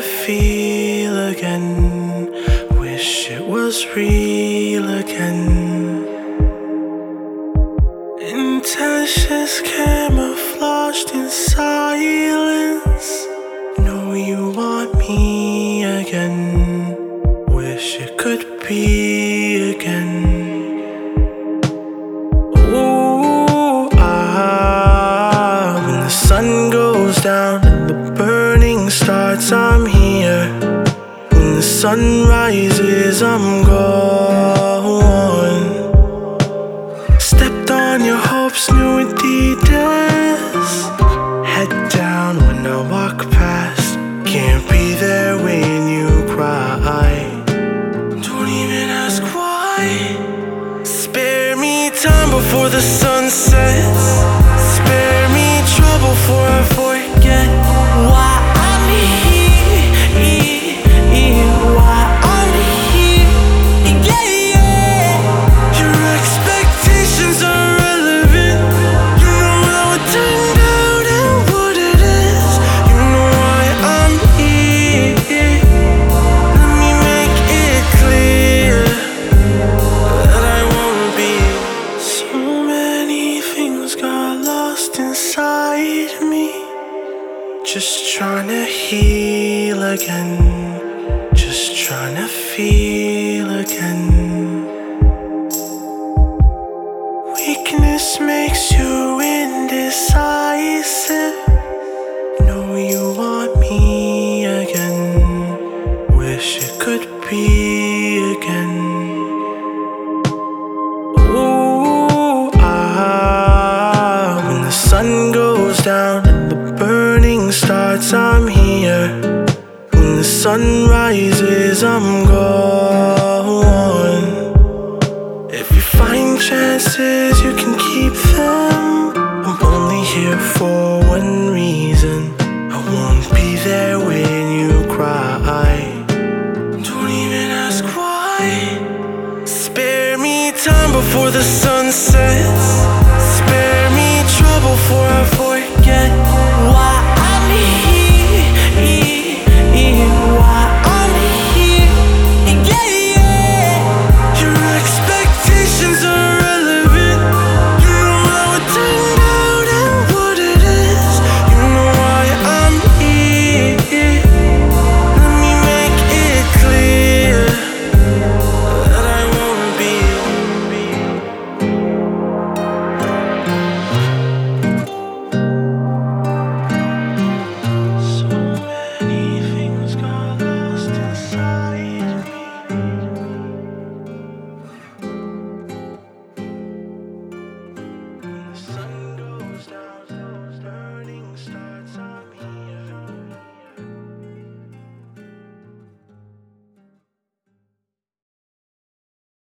feel again. Wish it was real again. Intentions camouflaged in silence. Know you want me again. Wish it could be again. Ooh, ah, when the sun goes down starts, I'm here. When the sun rises, I'm gone. Stepped on your hopes, new Adidas. Head down when I walk past. Can't be there when you cry. Don't even ask why. Spare me time before the sun sets. Just trying to heal again. Just trying to feel again. Weakness makes you indecisive. Know you want me again. Wish it could be again. Ooh, ah, when the sun goes down and the burning starts, I'm here. When the sun rises, I'm gone. If you find chances, you can keep them. I'm only here for one reason. I won't be there when you cry. Don't even ask why. Spare me time before the sun sets. Spare me trouble before I forget